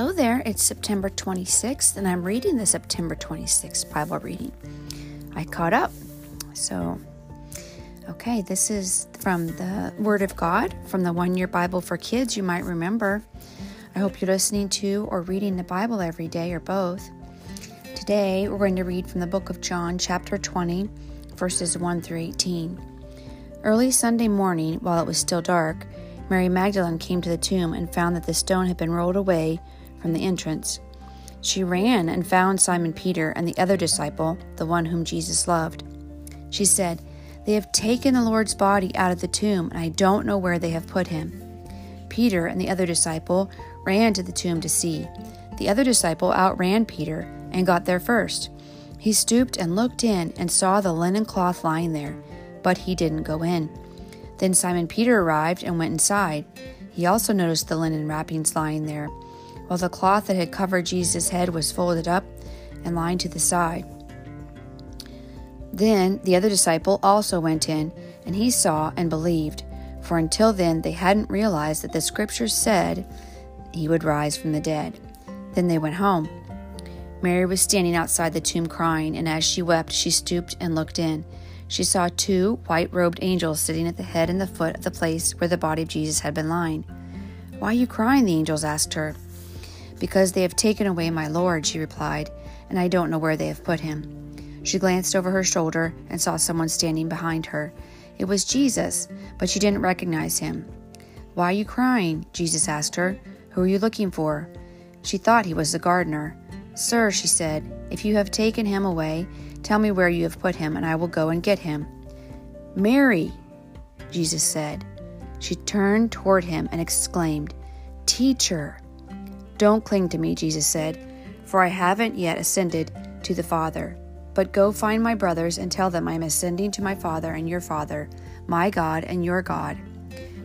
Hello there, it's September 26th, and I'm reading the September 26th Bible reading. I caught up. So, okay, this is from the Word of God, from the One Year Bible for Kids, you might remember. I hope you're listening to or reading the Bible every day or both. Today, we're going to read from the book of John, chapter 20, verses 1 through 18. Early Sunday morning, while it was still dark, Mary Magdalene came to the tomb and found that the stone had been rolled away from the entrance. She ran and found Simon Peter and the other disciple, the one whom Jesus loved. She said, They have taken the Lord's body out of the tomb, and I don't know where they have put him. Peter and the other disciple ran to the tomb to see. The other disciple outran Peter and got there first. He stooped and looked in and saw the linen cloth lying there, but he didn't go in. Then Simon Peter arrived and went inside. He also noticed the linen wrappings lying there, while the cloth that had covered Jesus' head was folded up and lying to the side. Then the other disciple also went in, and he saw and believed, for until then they hadn't realized that the scriptures said he would rise from the dead. Then they went home. Mary was standing outside the tomb crying, and as she wept, she stooped and looked in she saw two white robed angels sitting at the head and the foot of the place where the body of Jesus had been lying. Why are you crying? the angels asked her. Because they have taken away my Lord, she replied, and I don't know where they have put him. She glanced over her shoulder and saw someone standing behind her. It was Jesus, but she didn't recognize him. Why are you crying? Jesus asked her. Who are you looking for? She thought he was the gardener. Sir, she said, if you have taken him away, Tell me where you have put him, and I will go and get him. Mary, Jesus said. She turned toward him and exclaimed, Teacher. Don't cling to me, Jesus said, for I haven't yet ascended to the Father. But go find my brothers and tell them I am ascending to my Father and your Father, my God and your God.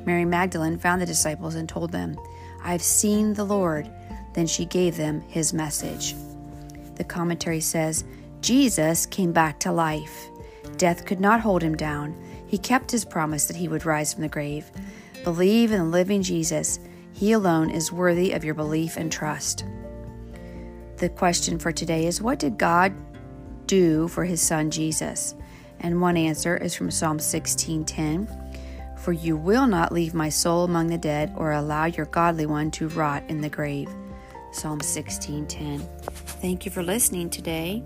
Mary Magdalene found the disciples and told them, I have seen the Lord. Then she gave them his message. The commentary says, Jesus came back to life. Death could not hold him down. He kept his promise that he would rise from the grave. Believe in the living Jesus. He alone is worthy of your belief and trust. The question for today is What did God do for his son Jesus? And one answer is from Psalm 16:10. For you will not leave my soul among the dead or allow your godly one to rot in the grave. Psalm 16:10. Thank you for listening today.